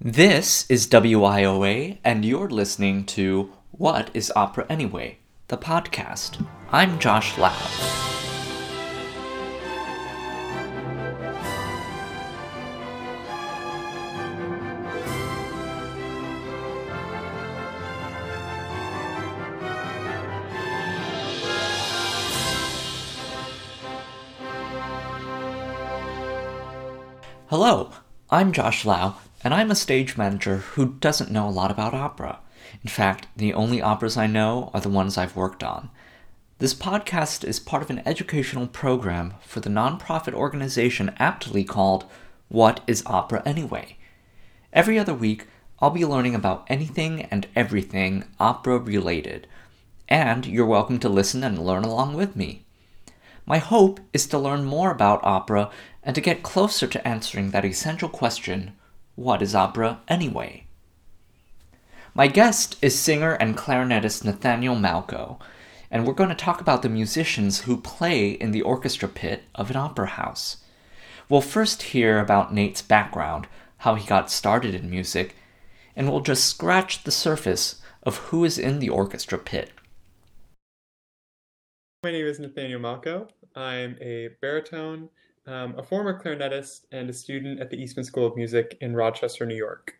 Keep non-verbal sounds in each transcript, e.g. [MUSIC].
This is WIOA, and you're listening to What is Opera Anyway? The podcast. I'm Josh Lau. Hello, I'm Josh Lau, and I'm a stage manager who doesn't know a lot about opera. In fact, the only operas I know are the ones I've worked on. This podcast is part of an educational program for the nonprofit organization aptly called What is Opera Anyway? Every other week, I'll be learning about anything and everything opera related, and you're welcome to listen and learn along with me. My hope is to learn more about opera and to get closer to answering that essential question what is opera anyway? My guest is singer and clarinetist Nathaniel Malko, and we're going to talk about the musicians who play in the orchestra pit of an opera house. We'll first hear about Nate's background, how he got started in music, and we'll just scratch the surface of who is in the orchestra pit. My name is Nathaniel Malko. I'm a baritone um, a former clarinetist and a student at the Eastman School of Music in Rochester, New York.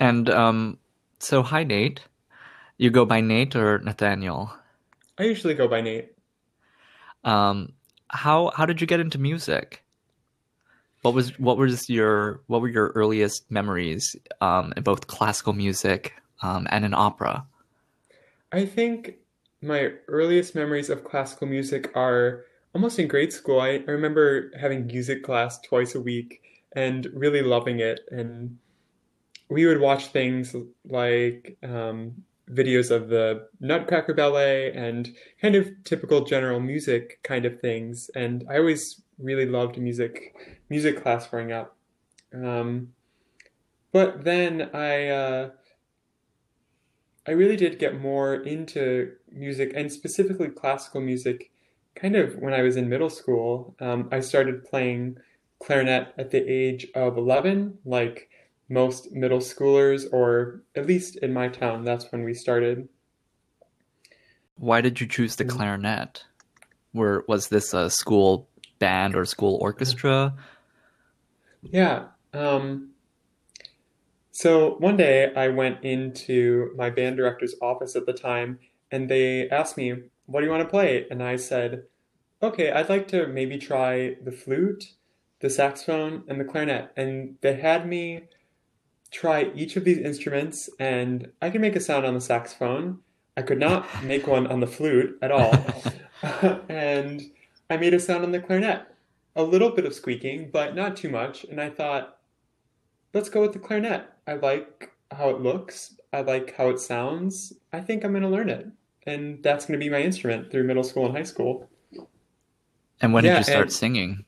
And um, so, hi, Nate. You go by Nate or Nathaniel? I usually go by Nate. Um, how how did you get into music? What was what was your what were your earliest memories um, in both classical music um, and in opera? I think my earliest memories of classical music are almost in grade school, I, I remember having music class twice a week and really loving it. And we would watch things like um, videos of the Nutcracker Ballet and kind of typical general music kind of things. And I always really loved music music class growing up. Um, but then I uh, I really did get more into music and specifically classical music kind of when I was in middle school, um, I started playing clarinet at the age of 11, like most middle schoolers, or at least in my town, that's when we started. Why did you choose the mm. clarinet? Were was this a school band or school orchestra? Yeah. Um, so one day I went into my band director's office at the time, and they asked me what do you want to play? And I said, okay, I'd like to maybe try the flute, the saxophone, and the clarinet. And they had me try each of these instruments, and I could make a sound on the saxophone. I could not make one on the flute at all. [LAUGHS] and I made a sound on the clarinet. A little bit of squeaking, but not too much. And I thought, let's go with the clarinet. I like how it looks. I like how it sounds. I think I'm going to learn it and that's going to be my instrument through middle school and high school. And when yeah, did you start and, singing?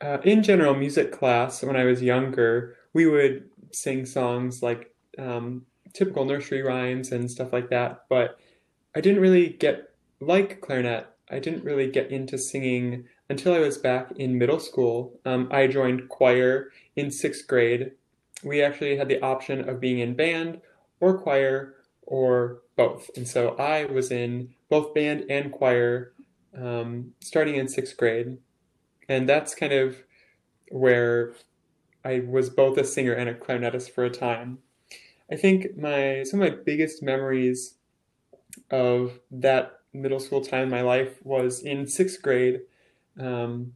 Uh, in general music class, when I was younger, we would sing songs like um, typical nursery rhymes and stuff like that. But I didn't really get like clarinet. I didn't really get into singing until I was back in middle school. Um, I joined choir in sixth grade. We actually had the option of being in band or choir or both. And so I was in both band and choir um, starting in sixth grade. And that's kind of where I was both a singer and a clarinetist for a time. I think my some of my biggest memories of that middle school time in my life was in sixth grade. Um,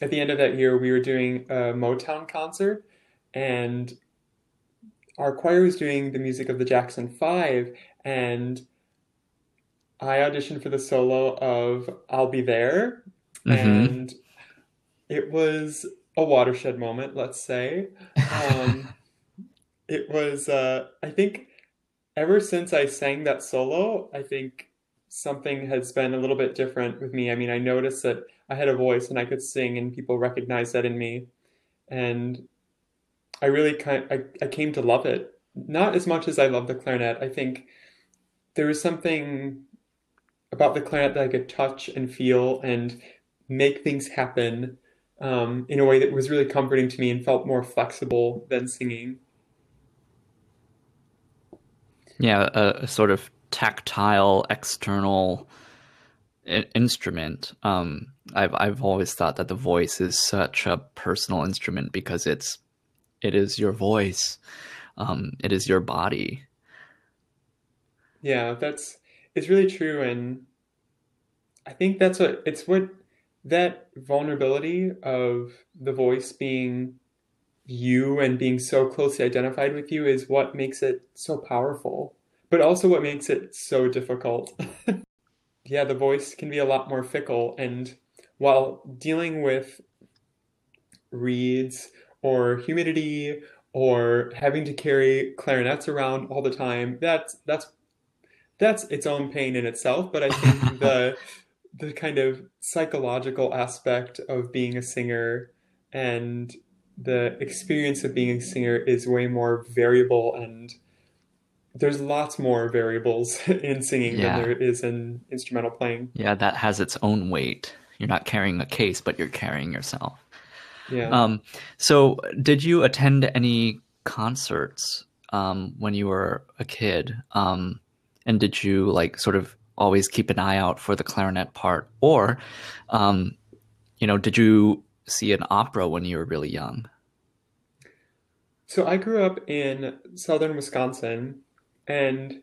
at the end of that year, we were doing a Motown concert, and our choir was doing the music of the Jackson Five, and I auditioned for the solo of I'll Be There, mm-hmm. and it was a watershed moment, let's say. Um, [LAUGHS] it was, uh, I think, ever since I sang that solo, I think something has been a little bit different with me. I mean, I noticed that I had a voice and I could sing, and people recognized that in me. And I really kind I, I came to love it. Not as much as I love the clarinet. I think there was something about the clarinet that I could touch and feel and make things happen um, in a way that was really comforting to me and felt more flexible than singing. Yeah, a, a sort of tactile external instrument. Um, I've I've always thought that the voice is such a personal instrument because it's it is your voice, um, it is your body. Yeah, that's it's really true, and I think that's what it's what that vulnerability of the voice being you and being so closely identified with you is what makes it so powerful, but also what makes it so difficult. [LAUGHS] Yeah, the voice can be a lot more fickle, and while dealing with reeds or humidity or having to carry clarinets around all the time, that's that's that's its own pain in itself. But I think [LAUGHS] the the kind of psychological aspect of being a singer and the experience of being a singer is way more variable and there's lots more variables [LAUGHS] in singing than there is in instrumental playing. yeah, that has its own weight. You're not carrying a case, but you're carrying yourself. Yeah. Um, so did you attend any concerts um, when you were a kid? Um, and did you like sort of always keep an eye out for the clarinet part, or um, you know, did you see an opera when you were really young? So I grew up in southern Wisconsin, and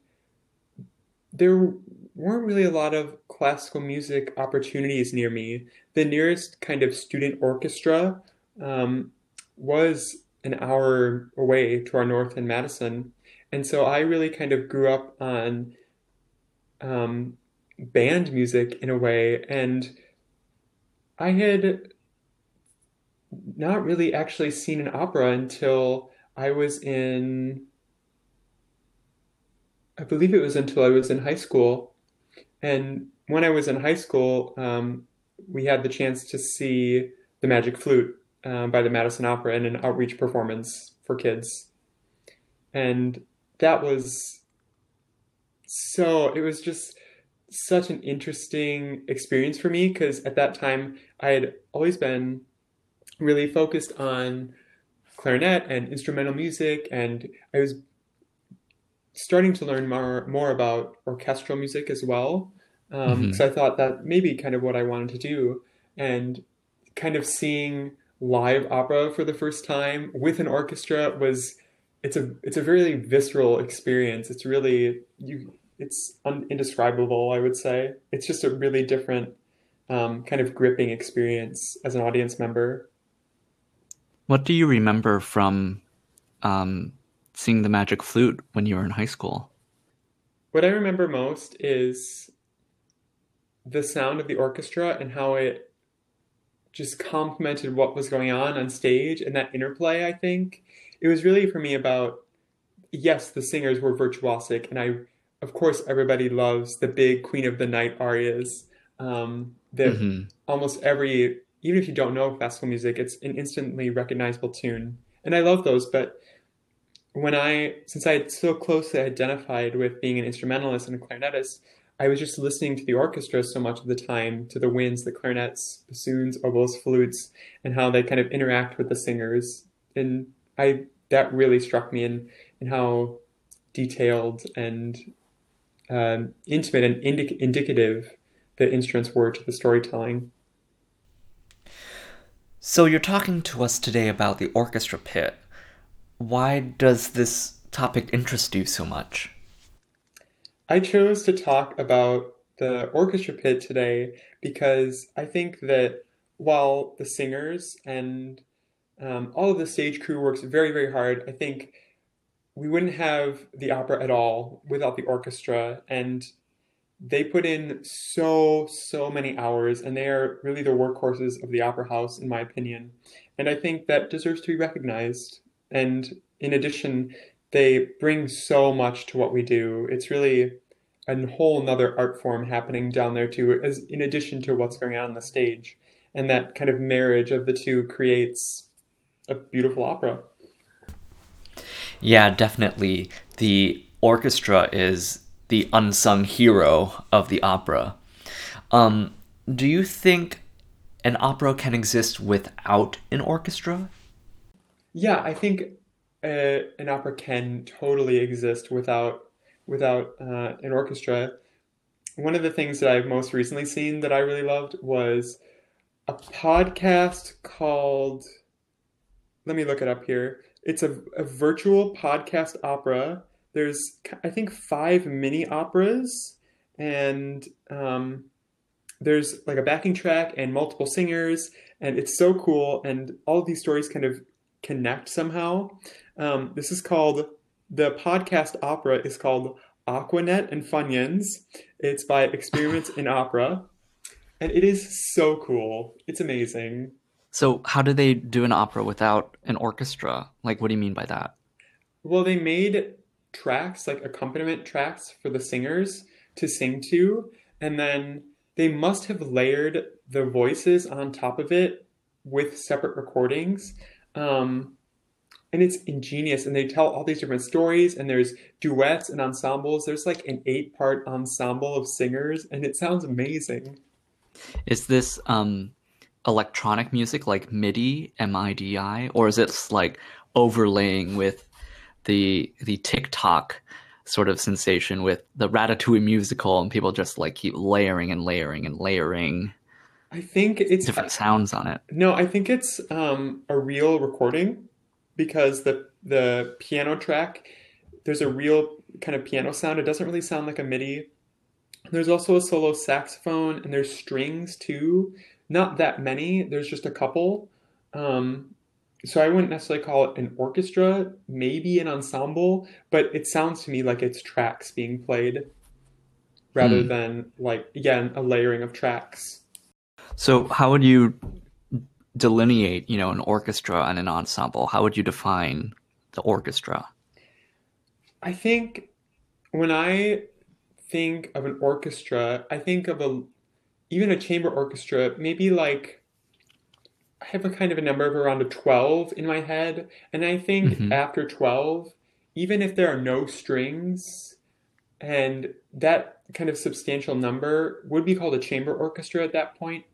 there weren't really a lot of classical music opportunities near me. The nearest kind of student orchestra um, was an hour away to our north in Madison. And so I really kind of grew up on um, band music in a way. And I had not really actually seen an opera until I was in, I believe it was until I was in high school. And when I was in high school, um, we had the chance to see The Magic Flute um, by the Madison Opera in an outreach performance for kids. And that was so, it was just such an interesting experience for me because at that time I had always been really focused on clarinet and instrumental music, and I was starting to learn more more about orchestral music as well. Um, hmm so I thought that maybe kind of what I wanted to do, and kind of seeing live opera for the first time with an orchestra was it's a it's a really visceral experience. It's really you it's un, indescribable, I would say. It's just a really different um, kind of gripping experience as an audience member. What do you remember from um, seeing the Magic Flute when you were in high school? What I remember most is the sound of the orchestra and how it just complemented what was going on on stage and that interplay, I think. It was really for me about, yes, the singers were virtuosic, and I, of course, everybody loves the big Queen of the Night arias um, that hmm almost every, even if you don't know classical music, it's an instantly recognizable tune. And I love those, but when I, since I had so closely identified with being an instrumentalist and a clarinetist, I was just listening to the orchestra so much of the time, to the winds, the clarinets, bassoons, oboes, flutes, and how they kind of interact with the singers. And I that really struck me in in how detailed and um, intimate and indic indicative the instruments were to the storytelling. So you're talking to us today about the orchestra pit. Why does this topic interest you so much? I chose to talk about the orchestra pit today because I think that while the singers and um, all of the stage crew works very, very hard, I think we wouldn't have the opera at all without the orchestra. And they put in so, so many hours, and they are really the workhorses of the opera house, in my opinion. And I think that deserves to be recognized. And in addition, they bring so much to what we do. It's really a whole another art form happening down there too, as in addition to what's going on on the stage. And that kind of marriage of the two creates a beautiful opera. Yeah, definitely. The orchestra is the unsung hero of the opera. Um, do you think an opera can exist without an orchestra? Yeah, I think uh, an opera can totally exist without without uh, an orchestra. One of the things that I've most recently seen that I really loved was a podcast called. Let me look it up here. It's a, a virtual podcast opera. There's, I think, five mini operas, and um, there's like a backing track and multiple singers, and it's so cool. And all these stories kind of connect somehow. Um, this is called the podcast opera is called Aquanet and Funyuns. It's by Experiments in Opera, and it is so cool. It's amazing. So, how do they do an opera without an orchestra? Like, what do you mean by that? Well, they made tracks, like accompaniment tracks for the singers to sing to, and then they must have layered the voices on top of it with separate recordings. Um, and it's ingenious, and they tell all these different stories, and there's duets and ensembles. There's like an eight part ensemble of singers, and it sounds amazing. Is this um electronic music like MIDI, M-I-D-I, or is it like overlaying with the the TikTok sort of sensation with the Ratatouille musical, and people just like keep layering and layering and layering. I think it's different sounds on it. No, I think it's um, a real recording because the the piano track there's a real kind of piano sound. It doesn't really sound like a MIDI. There's also a solo saxophone and there's strings too not that many. There's just a couple. Um, so I wouldn't necessarily call it an orchestra, maybe an ensemble, but it sounds to me like it's tracks being played rather hmm. than like again a layering of tracks. So how would you delineate, you know, an orchestra and an ensemble? How would you define the orchestra? I think when I think of an orchestra, I think of a even a chamber orchestra, maybe like I have a kind of a number of around a 12 in my head. And I think mm-hmm. after 12, even if there are no strings, and that kind of substantial number would be called a chamber orchestra at that point.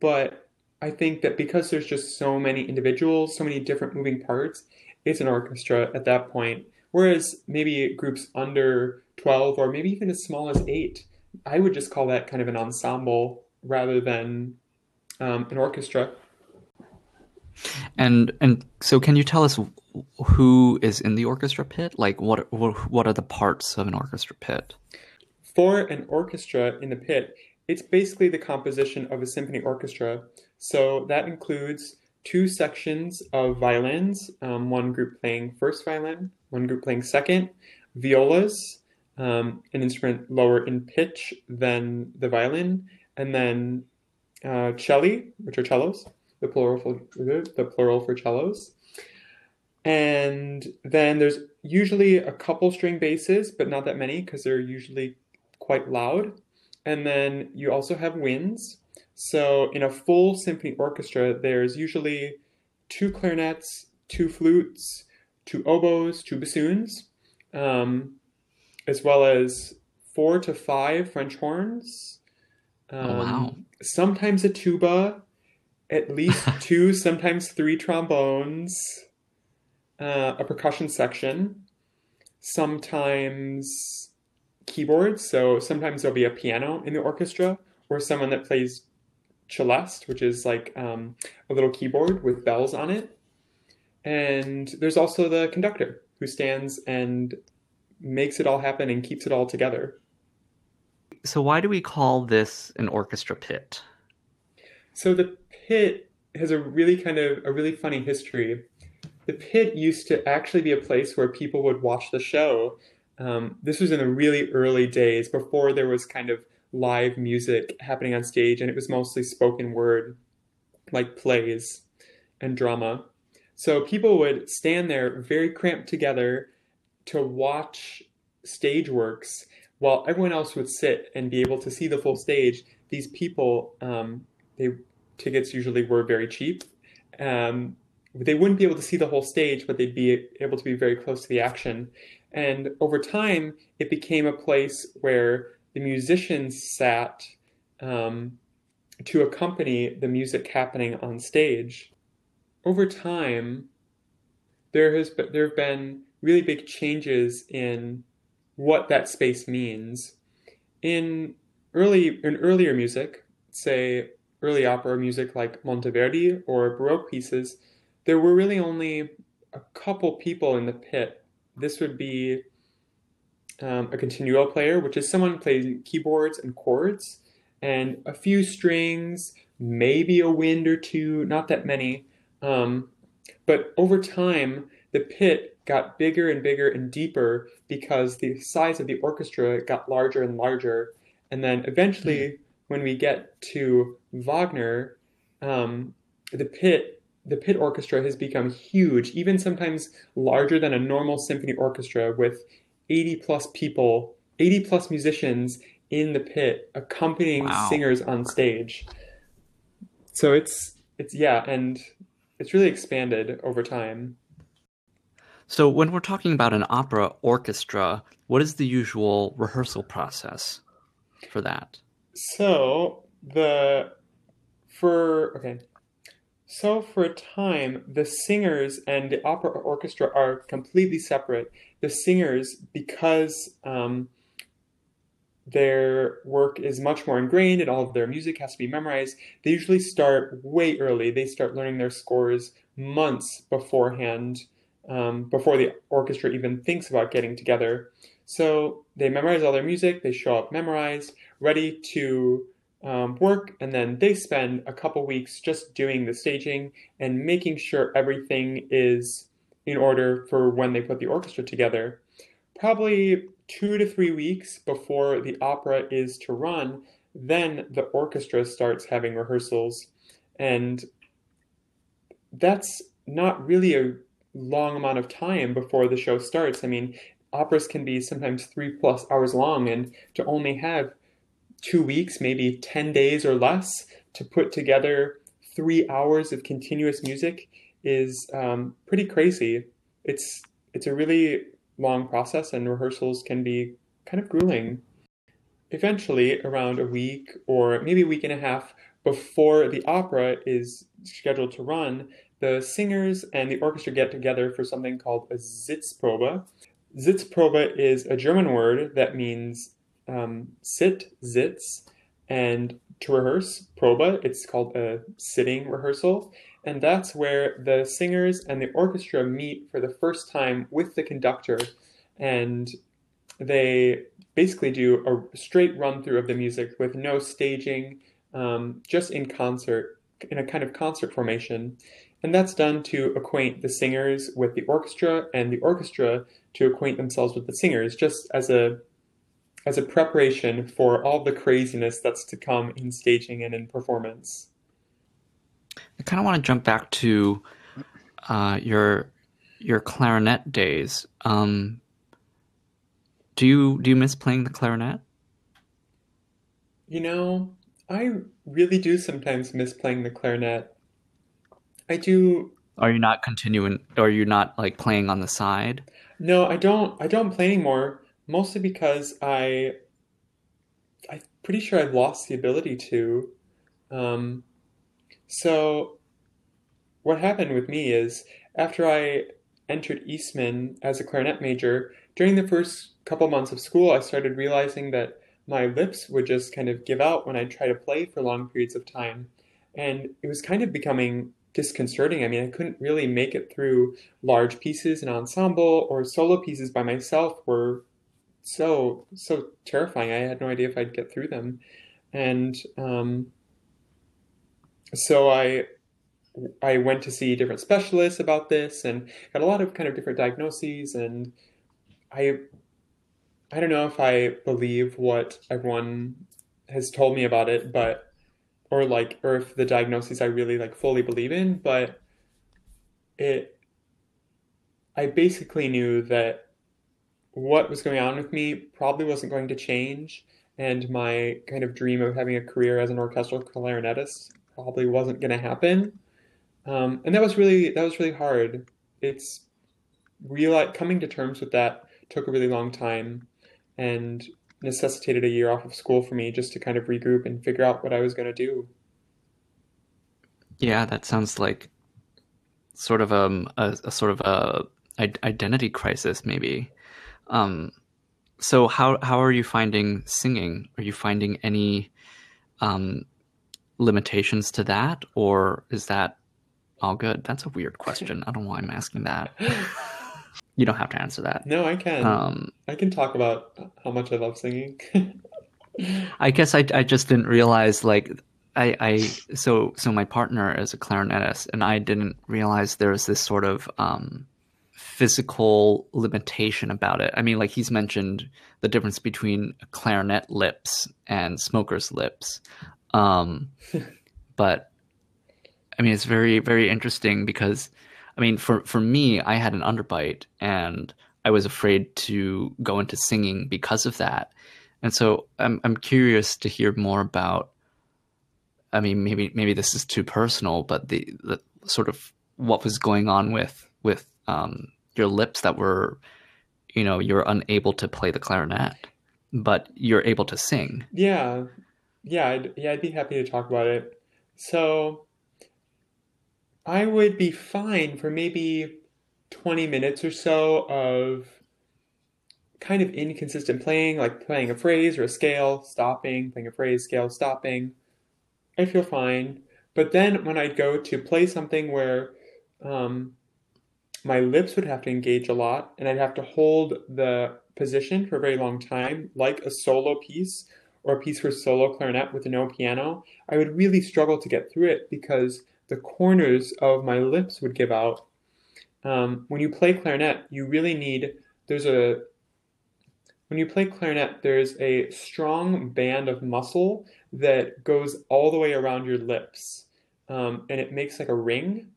But I think that because there's just so many individuals, so many different moving parts, it's an orchestra at that point. Whereas maybe groups under 12 or maybe even as small as eight I would just call that kind of an ensemble rather than um, an orchestra. And and so, can you tell us who is in the orchestra pit? Like, what what are the parts of an orchestra pit? For an orchestra in the pit, it's basically the composition of a symphony orchestra. So that includes two sections of violins, um, one group playing first violin, one group playing second, violas, um, an instrument lower in pitch than the violin, and then uh, celli, which are cellos, the plural for the plural for cellos. And then there's usually a couple string basses, but not that many because they're usually quite loud. And then you also have winds. So in a full symphony orchestra, there's usually two clarinets, two flutes, two oboes, two bassoons. Um, as well as four to five French horns. Um, oh, wow. Sometimes a tuba, at least [LAUGHS] two, sometimes three trombones, uh, a percussion section, sometimes keyboards. So sometimes there'll be a piano in the orchestra or someone that plays celeste, which is like um, a little keyboard with bells on it. And there's also the conductor who stands and makes it all happen and keeps it all together. So why do we call this an orchestra pit? So the pit has a really kind of a really funny history. The pit used to actually be a place where people would watch the show. Um, this was in the really early days before there was kind of live music happening on stage, and it was mostly spoken word, like plays and drama. So people would stand there very cramped together to watch stage works while everyone else would sit and be able to see the full stage. These people, um, they tickets usually were very cheap. Um, they wouldn't be able to see the whole stage, but they'd be able to be very close to the action. And over time, it became a place where the musicians sat um, to accompany the music happening on stage. Over time, there has been, there have been really big changes in what that space means. In early in earlier music, say early opera music like Monteverdi or Baroque pieces, there were really only a couple people in the pit. This would be um, a continuo player, which is someone playing keyboards and chords, and a few strings, maybe a wind or two, not that many. Um, but over time, the pit got bigger and bigger and deeper because the size of the orchestra got larger and larger. And then eventually, mm. when we get to Wagner, um, the pit the pit orchestra has become huge, even sometimes larger than a normal symphony orchestra, with 80 plus people, 80 plus musicians in the pit accompanying wow. singers on stage. So it's it's yeah, and it's really expanded over time. So when we're talking about an opera orchestra, what is the usual rehearsal process for that? So the for okay. So for a time, the singers and the opera orchestra are completely separate. The singers, because um, their work is much more ingrained and all of their music has to be memorized, they usually start way early. They start learning their scores months beforehand, um, before the orchestra even thinks about getting together. So they memorize all their music, they show up memorized, ready to um, work, and then they spend a couple weeks just doing the staging and making sure everything is in order for when they put the orchestra together. Probably two to three weeks before the opera is to run, then the orchestra starts having rehearsals. And that's not really a long amount of time before the show starts. I mean, operas can be sometimes three plus hours long, and to only have two weeks, maybe 10 days or less, to put together three hours of continuous music is um, pretty crazy. It's it's a really long process, and rehearsals can be kind of grueling. Eventually, around a week or maybe a week and a half before the opera is scheduled to run, the singers and the orchestra get together for something called a Sitzprobe. Sitzprobe is a German word that means um, sit, sitz, and to rehearse, proba, it's called a sitting rehearsal. And that's where the singers and the orchestra meet for the first time with the conductor. And they basically do a straight run through of the music with no staging, um, just in concert, in a kind of concert formation. And that's done to acquaint the singers with the orchestra and the orchestra to acquaint themselves with the singers, just as a as a preparation for all the craziness that's to come in staging and in performance. I kind of want to jump back to uh, your your clarinet days. Um, do you do you miss playing the clarinet? You know, I really do sometimes miss playing the clarinet. I do. Are you not continuing? Are you not like playing on the side? No, I don't. I don't play anymore mostly because I I'm pretty sure I've lost the ability to. Um, so what happened with me is after I entered Eastman as a clarinet major, during the first couple months of school, I started realizing that my lips would just kind of give out when I try to play for long periods of time. And it was kind of becoming disconcerting. I mean, I couldn't really make it through large pieces and ensemble or solo pieces by myself were so so terrifying. I had no idea if I'd get through them, and um, so I I went to see different specialists about this and got a lot of kind of different diagnoses. And I I don't know if I believe what everyone has told me about it, but or like or if the diagnoses I really like fully believe in, but it I basically knew that what was going on with me probably wasn't going to change, and my kind of dream of having a career as an orchestral clarinetist probably wasn't going to happen. Um, and that was really that was really hard. It's real coming to terms with that took a really long time, and necessitated a year off of school for me just to kind of regroup and figure out what I was going to do. Yeah, that sounds like sort of um, a, a sort of a identity crisis, maybe. Um, so how how are you finding singing? Are you finding any um, limitations to that, or is that all good? That's a weird question. I don't know why I'm asking that. [LAUGHS] you don't have to answer that. No, I can. Um, I can talk about how much I love singing. [LAUGHS] I guess I I just didn't realize like I, I so so my partner is a clarinetist and I didn't realize there was this sort of um, physical limitation about it. I mean, like he's mentioned the difference between clarinet lips and smoker's lips. Um, [LAUGHS] but I mean, it's very, very interesting because, I mean, for, for me, I had an underbite and I was afraid to go into singing because of that. And so I'm, I'm curious to hear more about, I mean, maybe, maybe this is too personal, but the, the sort of what was going on with, with, um, your lips that were, you know, you're unable to play the clarinet, but you're able to sing. Yeah, yeah, I'd, yeah, I'd be happy to talk about it. So, I would be fine for maybe 20 minutes or so of kind of inconsistent playing, like playing a phrase or a scale, stopping, playing a phrase, scale, stopping. I feel fine. But then when I'd go to play something where um, my lips would have to engage a lot and I'd have to hold the position for a very long time, like a solo piece or a piece for solo clarinet with no piano, I would really struggle to get through it because the corners of my lips would give out. Um, when you play clarinet, you really need, there's a, when you play clarinet, there's a strong band of muscle that goes all the way around your lips. Um, and it makes like a ring.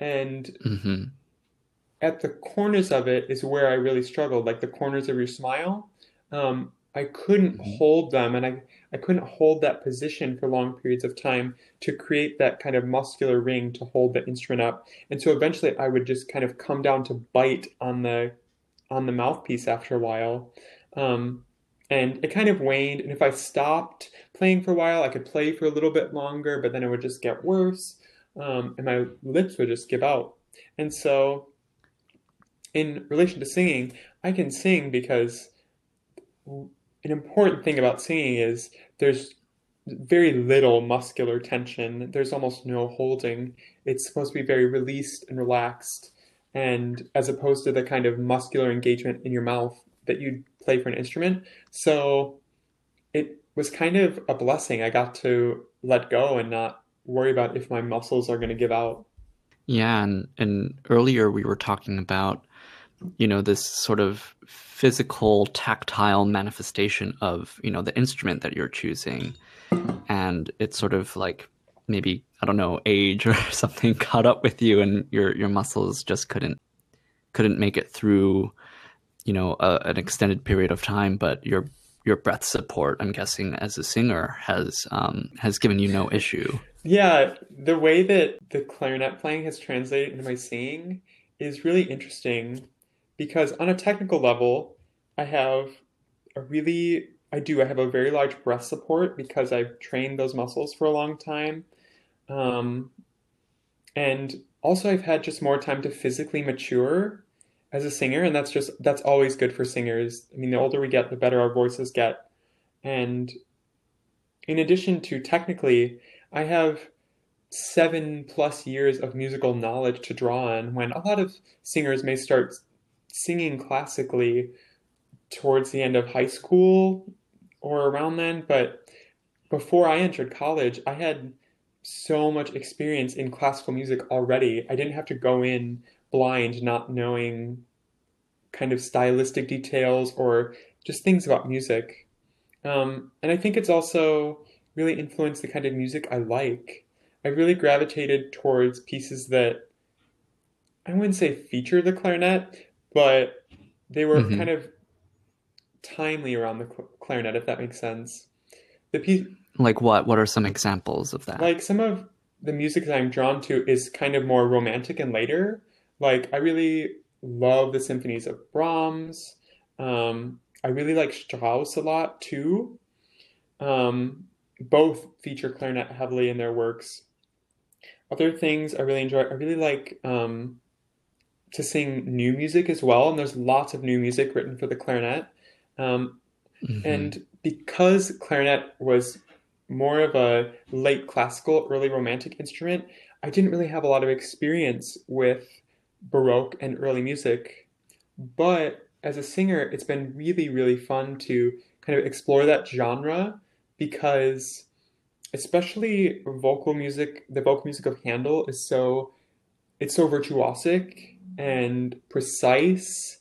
And mm-hmm at the corners of it is where I really struggled, like the corners of your smile. Um, I couldn't mm-hmm. hold them and I, I couldn't hold that position for long periods of time to create that kind of muscular ring to hold the instrument up. And so eventually I would just kind of come down to bite on the on the mouthpiece after a while. Um, and it kind of waned. And if I stopped playing for a while, I could play for a little bit longer, but then it would just get worse. Um, and my lips would just give out. And so in relation to singing, I can sing because an important thing about singing is there's very little muscular tension. There's almost no holding. It's supposed to be very released and relaxed, and as opposed to the kind of muscular engagement in your mouth that you'd play for an instrument. So it was kind of a blessing. I got to let go and not worry about if my muscles are going to give out. Yeah, and and earlier we were talking about you know this sort of physical tactile manifestation of you know the instrument that you're choosing. And it's sort of like maybe i don't know age [LAUGHS] or something caught up with you and your your muscles just couldn't couldn't make it through you know a, an extended period of time. But your your breath support i'm guessing as a singer has um, has given you no issue. Yeah the way that the clarinet playing has translated into my singing is really interesting because on a technical level, I have a really, I do, I have a very large breath support because I've trained those muscles for a long time. Um, and also, I've had just more time to physically mature as a singer, and that's just, that's always good for singers. I mean, the older we get, the better our voices get. And in addition to technically, I have seven plus years of musical knowledge to draw on when a lot of singers may start singing classically towards the end of high school or around then, but before I entered college, I had so much experience in classical music already. I didn't have to go in blind, not knowing kind of stylistic details or just things about music. Um, and I think it's also really influenced the kind of music I like. I really gravitated towards pieces that I wouldn't say feature the clarinet, but they were mm-hmm. kind of timely around the clarinet, if that makes sense. The piece, like what? What are some examples of that? Like some of the music that I'm drawn to is kind of more romantic and later. Like I really love the symphonies of Brahms. Um, I really like Strauss a lot too. Um, both feature clarinet heavily in their works. other things I really enjoy, I really like um, to sing new music as well, and there's lots of new music written for the clarinet. Um, hmm and because clarinet was more of a late classical, early romantic instrument, I didn't really have a lot of experience with Baroque and early music. But as a singer, it's been really, really fun to kind of explore that genre because, especially vocal music, the vocal music of Handel is so it's so virtuosic and precise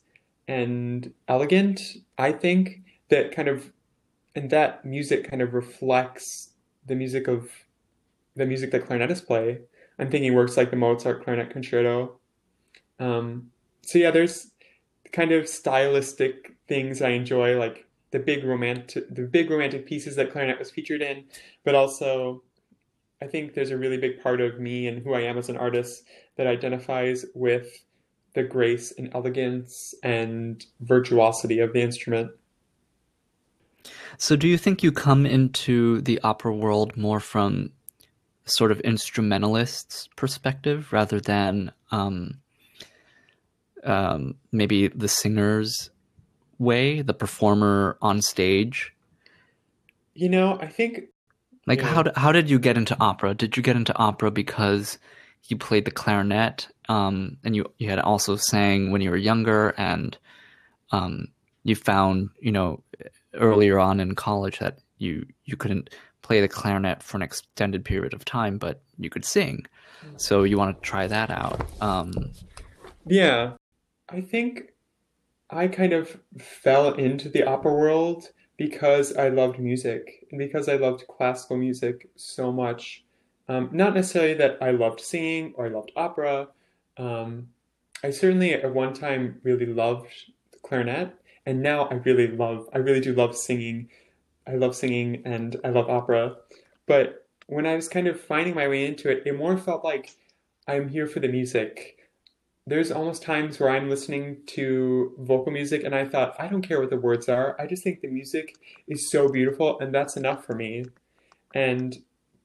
and elegant, I think, that kind of and that music kind of reflects the music of the music that clarinetists play. I'm thinking works like the Mozart Clarinet Concerto. Um, so yeah, there's kind of stylistic things I enjoy, like the big romantic the big romantic pieces that clarinet was featured in, but also I think there's a really big part of me and who I am as an artist that identifies with the grace and elegance and virtuosity of the instrument. So, do you think you come into the opera world more from sort of instrumentalist's perspective rather than um, um, maybe the singer's way, the performer on stage? You know, I think Like, yeah. how how did you get into opera? Did you get into opera because you played the clarinet, um, and you you had also sang when you were younger, and um, you found you know earlier on in college that you you couldn't play the clarinet for an extended period of time, but you could sing, so you want to try that out. Um, Yeah, I think I kind of fell into the opera world because I loved music and because I loved classical music so much. Um, not necessarily that I loved singing or I loved opera. Um, I certainly at one time really loved the clarinet, and now I really love, I really do love singing. I love singing and I love opera. But when I was kind of finding my way into it, it more felt like I'm here for the music there's almost times where I'm listening to vocal music and I thought, I don't care what the words are. I just think the music is so beautiful and that's enough for me. And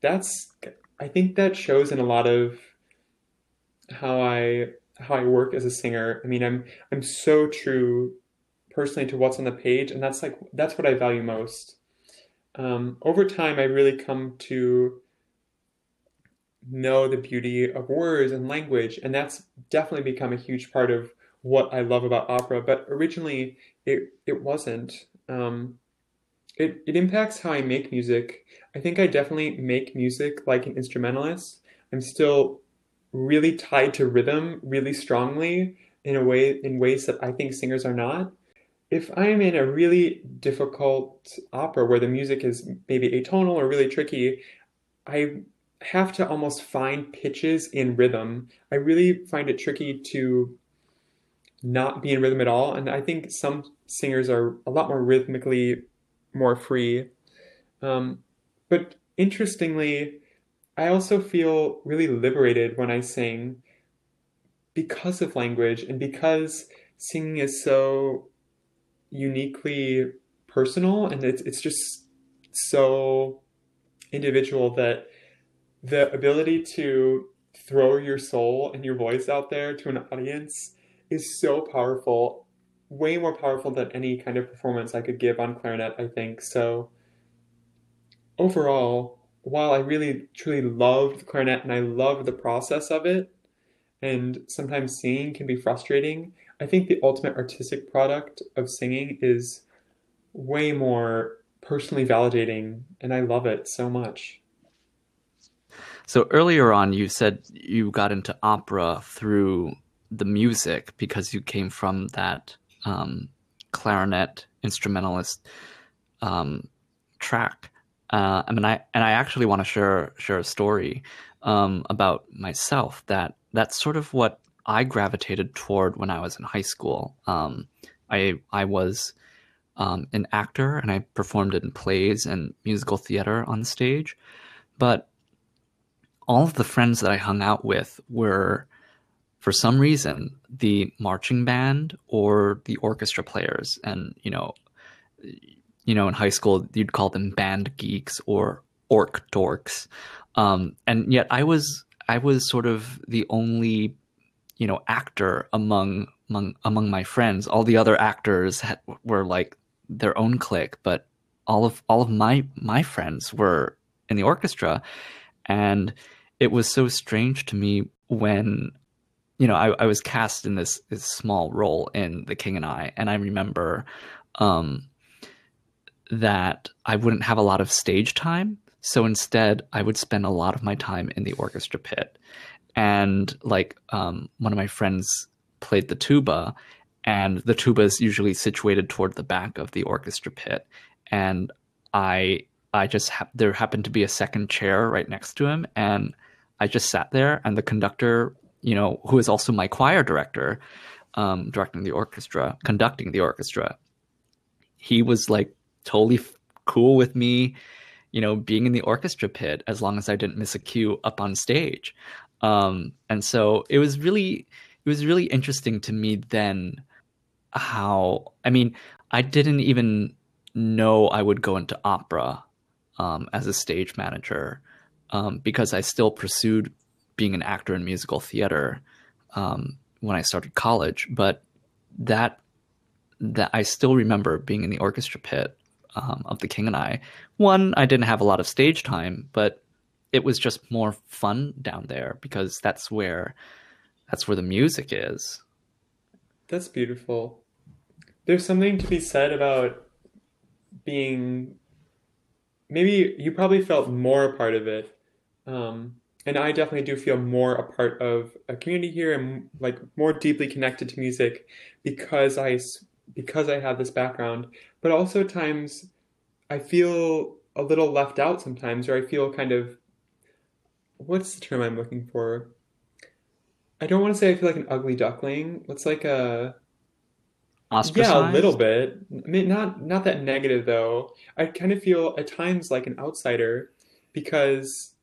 that's, I think that shows in a lot of how I how I work as a singer. I mean, I'm I'm so true personally to what's on the page, and that's like that's what I value most. Um, over time, I really come to know the beauty of words and language, and that's definitely become a huge part of what I love about opera. But originally, it it wasn't. Um, it it impacts how I make music. I think I definitely make music like an instrumentalist. I'm still really tied to rhythm really strongly in a way in ways that I think singers are not. If I'm in a really difficult opera where the music is maybe atonal or really tricky, I have to almost find pitches in rhythm. I really find it tricky to not be in rhythm at all. And I think some singers are a lot more rhythmically more free. Um, but interestingly, I also feel really liberated when I sing because of language and because singing is so uniquely personal and it's, it's just so individual that the ability to throw your soul and your voice out there to an audience is so powerful, way more powerful than any kind of performance I could give on clarinet, I think. So, overall, while I really truly loved clarinet and I loved the process of it, and sometimes singing can be frustrating, I think the ultimate artistic product of singing is way more personally validating, and I love it so much. so earlier on, you said you got into opera through the music because you came from that um, clarinet instrumentalist um, track. Uh, I mean, I and I actually want to share share a story um, about myself that that's sort of what I gravitated toward when I was in high school. Um, I I was um, an actor and I performed in plays and musical theater on stage, but all of the friends that I hung out with were, for some reason, the marching band or the orchestra players, and you know, you know, in high school, you'd call them band geeks or orc dorks. Um, and yet I was I was sort of the only, you know, actor among among among my friends. All the other actors had, were like their own clique, but all of all of my my friends were in the orchestra, and it was so strange to me when you know I, I was cast in this, this small role in The King and I, and I remember um, that I wouldn't have a lot of stage time. So instead, I would spend a lot of my time in the orchestra pit. And like um, one of my friends played the tuba, and the tuba is usually situated toward the back of the orchestra pit. And I, I just ha- there happened to be a second chair right next to him, and I just sat there, and the conductor, you know, who is also my choir director, um, directing the orchestra, conducting the orchestra, he was like totally cool with me, you know, being in the orchestra pit as long as I didn't miss a cue up on stage. Um, and so it was really, it was really interesting to me then how, I mean, I didn't even know I would go into opera um, as a stage manager um, because I still pursued being an actor in musical theater um, when I started college. But that that I still remember being in the orchestra pit um, of The King and I. One, I didn't have a lot of stage time, but it was just more fun down there because that's where that's where the music is. That's beautiful. There's something to be said about being maybe you probably felt more a part of it. Um, and I definitely do feel more a part of a community here and like more deeply connected to music because I because I have this background. But also times I feel a little left out sometimes, or I feel kind of what's the term I'm looking for? I don't want to say I feel like an ugly duckling. What's like a yeah, a little bit. I mean, not not that negative though. I kind of feel at times like an outsider because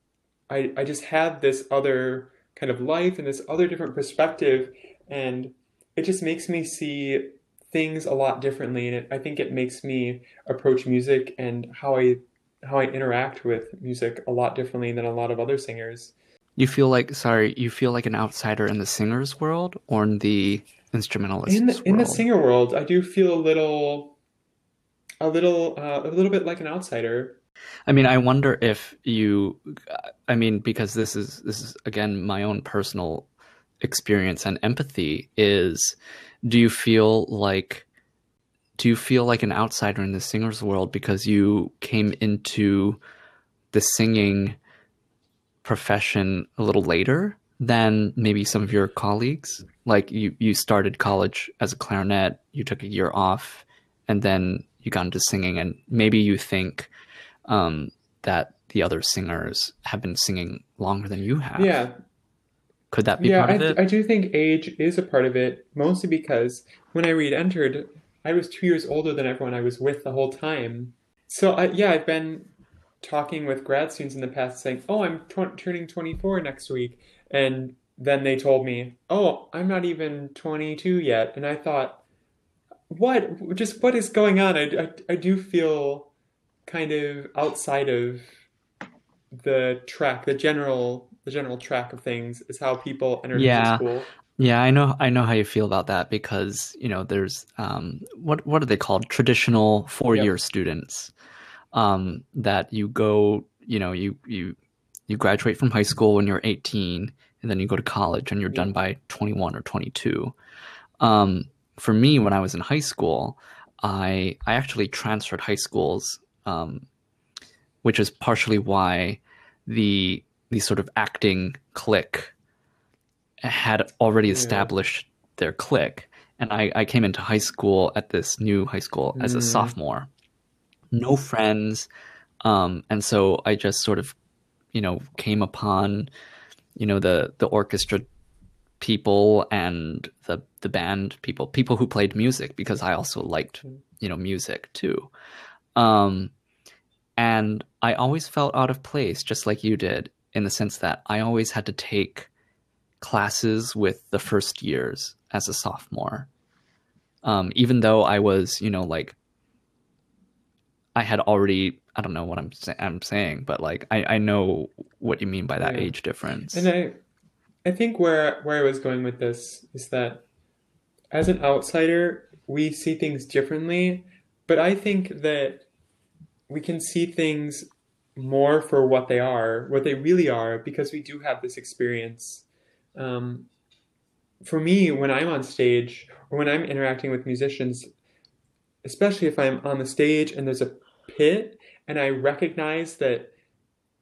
I I just have this other kind of life and this other different perspective, and it just makes me see things a lot differently. And it, I think it makes me approach music and how I how I interact with music a lot differently than a lot of other singers. You feel like sorry, you feel like an outsider in the singer's world or in the In instrumentalist's the in the singer world, I do feel a little a little uh, a little bit like an outsider. I mean, I wonder if you, I mean, because this is this is again my own personal experience and empathy is, do you feel like do you feel like an outsider in the singer's world because you came into the singing profession a little later than maybe some of your colleagues? Like you you started college as a clarinet, you took a year off, and then you got into singing, and maybe you think um, that the other singers have been singing longer than you have. Yeah, Could that be Yeah, part of I, it? I do think age is a part of it, mostly because when I re-entered, I was two years older than everyone I was with the whole time. So I, yeah, I've been talking with grad students in the past saying, "Oh, I'm tw turning 24 next week," and then they told me, "Oh, I'm not even 22 yet," and I thought, "What? Just what is going on?" I, I, I do feel kind of outside of the track, the general the general track of things is how people enter Yeah, school. yeah, I know, I know how you feel about that because, you know, there's um, what what are they called? Traditional four-year Yep. students um, that you go, you know, you you you graduate from high school when you're 18, and then you go to college and you're Yep. done by 21 or 22. Um, for me, when I was in high school, I I actually transferred high schools, um, which is partially why the the sort of acting clique had already Yeah. established their clique. And I, I came into high school at this new high school as a Mm, sophomore, no friends. Um, and so I just sort of, you know, came upon, you know, the the orchestra people and the the band people, people who played music because I also liked, you know, music too. Um, and I always felt out of place, just like you did, in the sense that I always had to take classes with the first years as a sophomore. Um, even though I was, you know, like I had already I don't know what I'm I'm saying, but like I I know what you mean by that Yeah. age difference. And I I think where where I was going with this is that as an outsider, we see things differently, but I think that we can see things more for what they are, what they really are, because we do have this experience. Um, for me, when I'm on stage or when I'm interacting with musicians, especially if I'm on the stage and there's a pit and I recognize that,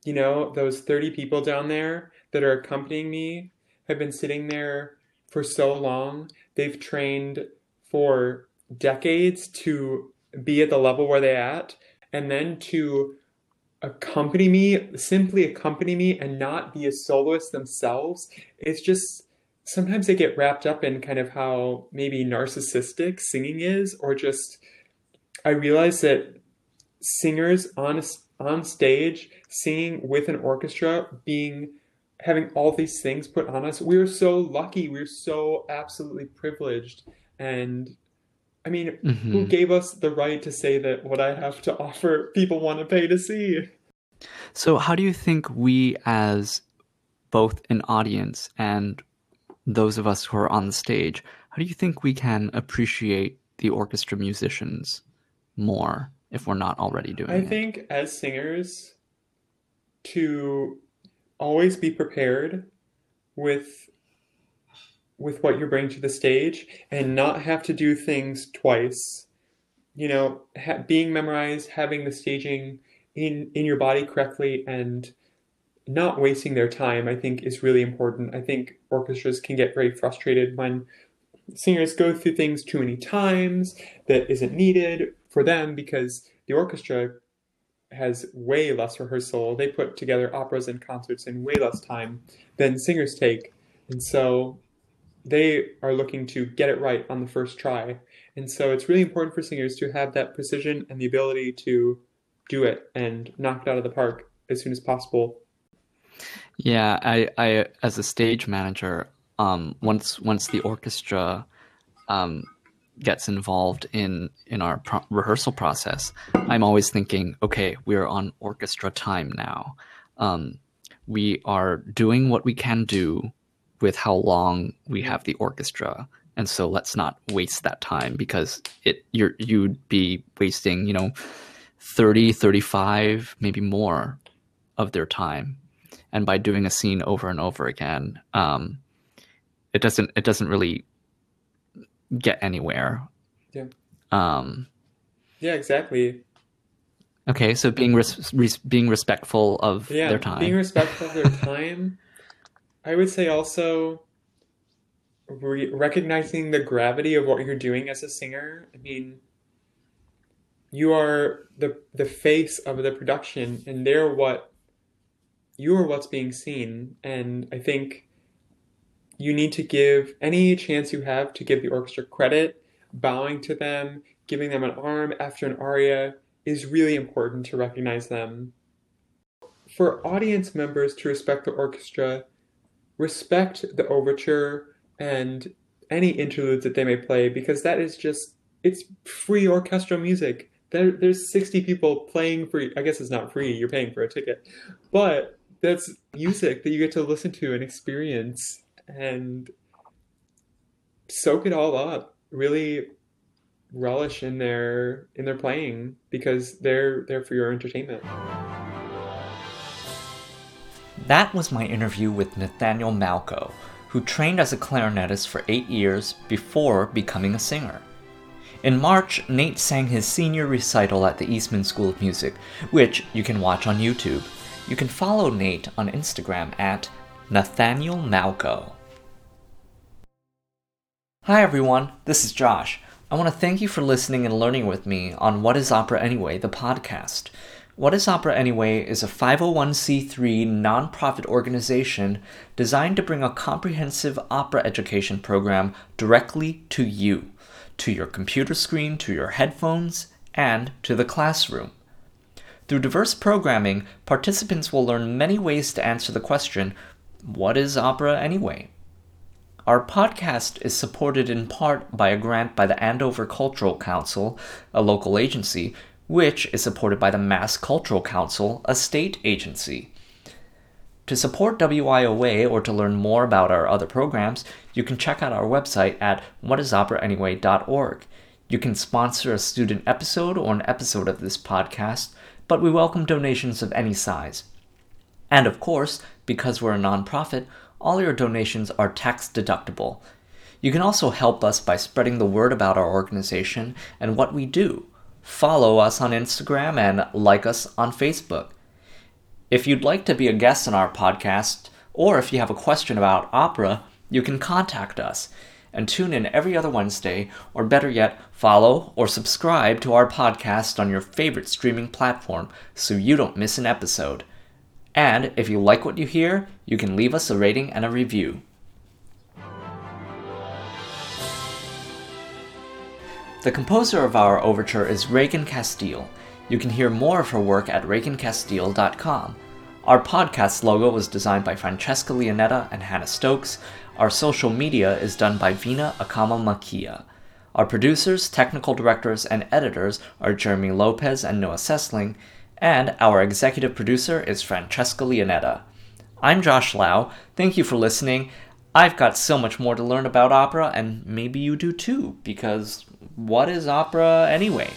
you know, those 30 people down there that are accompanying me have been sitting there for so long. They've trained for decades to be at the level where they're at, and then to accompany me, simply accompany me, and not be a soloist themselves. It's just sometimes they get wrapped up in kind of how maybe narcissistic singing is, or just I realize that singers on on stage singing with an orchestra being having all these things put on us we're so lucky we're so absolutely privileged and i mean who Mhm. gave us the right to say that what i have to [LAUGHS] offer people want to pay to see So how do you think we as both an audience and those of us who are on the stage, how do you think we can appreciate the orchestra musicians more if we're not already doing i it? I think as singers to always be prepared with with what you're bringing to the stage and not have to do things twice you know ha- being memorized having the staging in in your body correctly and not wasting their time i think is really important. I think orchestras can get very frustrated when singers go through things too many times that isn't needed for them because the orchestra has way less rehearsal. They put together operas and concerts in way less time than singers take. And so they are looking to get it right on the first try. And so it's really important for singers to have that precision and the ability to do it and knock it out of the park as soon as possible. Yeah, I, I as a stage manager, um, once once the orchestra um, gets involved in in our pro- rehearsal process, I'm always thinking, okay, we're on orchestra time now. Um, we are doing what we can do with how long we have the orchestra, and so let's not waste that time because it you're you'd be wasting, you know, 30, 35, maybe more of their time and by doing a scene over and over again um, it doesn't it doesn't really get anywhere Yeah. um, Yeah, exactly. okay so being res- res- being respectful of Yeah, their time being respectful of their [LAUGHS] time. I would say also re- recognizing the gravity of what you're doing as a singer. I mean, you are the the face of the production, and they're what you are what's being seen. And I think you need to give any chance you have to give the orchestra credit, bowing to them, giving them an arm after an aria is really important to recognize them for audience members to respect the orchestra, respect the overture and any interludes that they may play because that is just it's free orchestral music. There, there's 60 people playing for I guess it's not free, you're paying for a ticket. But that's music that you get to listen to and experience and soak it all up. Really relish in their in their playing because they're there for your entertainment. That was my interview with Nathaniel Malco, who trained as a clarinetist for eight years before becoming a singer. In March, Nate sang his senior recital at the Eastman School of Music, which you can watch on YouTube. You can follow Nate on Instagram at Nathaniel Malco. Hi everyone, this is Josh. I want to thank you for listening and learning with me on What is Opera Anyway, the podcast. What is Opera Anyway is a 501c3 nonprofit organization designed to bring a comprehensive opera education program directly to you, to your computer screen, to your headphones, and to the classroom. Through diverse programming, participants will learn many ways to answer the question What is opera anyway? Our podcast is supported in part by a grant by the Andover Cultural Council, a local agency, which is supported by the Mass Cultural Council, a state agency. To support WIOA or to learn more about our other programs, you can check out our website at whatisoperaanyway.org. You can sponsor a student episode or an episode of this podcast, but we welcome donations of any size. And of course, because we're a nonprofit, all your donations are tax deductible. You can also help us by spreading the word about our organization and what we do. Follow us on Instagram and like us on Facebook. If you'd like to be a guest on our podcast, or if you have a question about opera, you can contact us and tune in every other Wednesday, or better yet, follow or subscribe to our podcast on your favorite streaming platform so you don't miss an episode. And if you like what you hear, you can leave us a rating and a review. The composer of our overture is Regan Castile. You can hear more of her work at regancastile.com. Our podcast logo was designed by Francesca Leonetta and Hannah Stokes. Our social media is done by Vina Akama Makia. Our producers, technical directors, and editors are Jeremy Lopez and Noah Sessling, and our executive producer is Francesca Leonetta. I'm Josh Lau. Thank you for listening. I've got so much more to learn about opera, and maybe you do too, because what is opera anyway?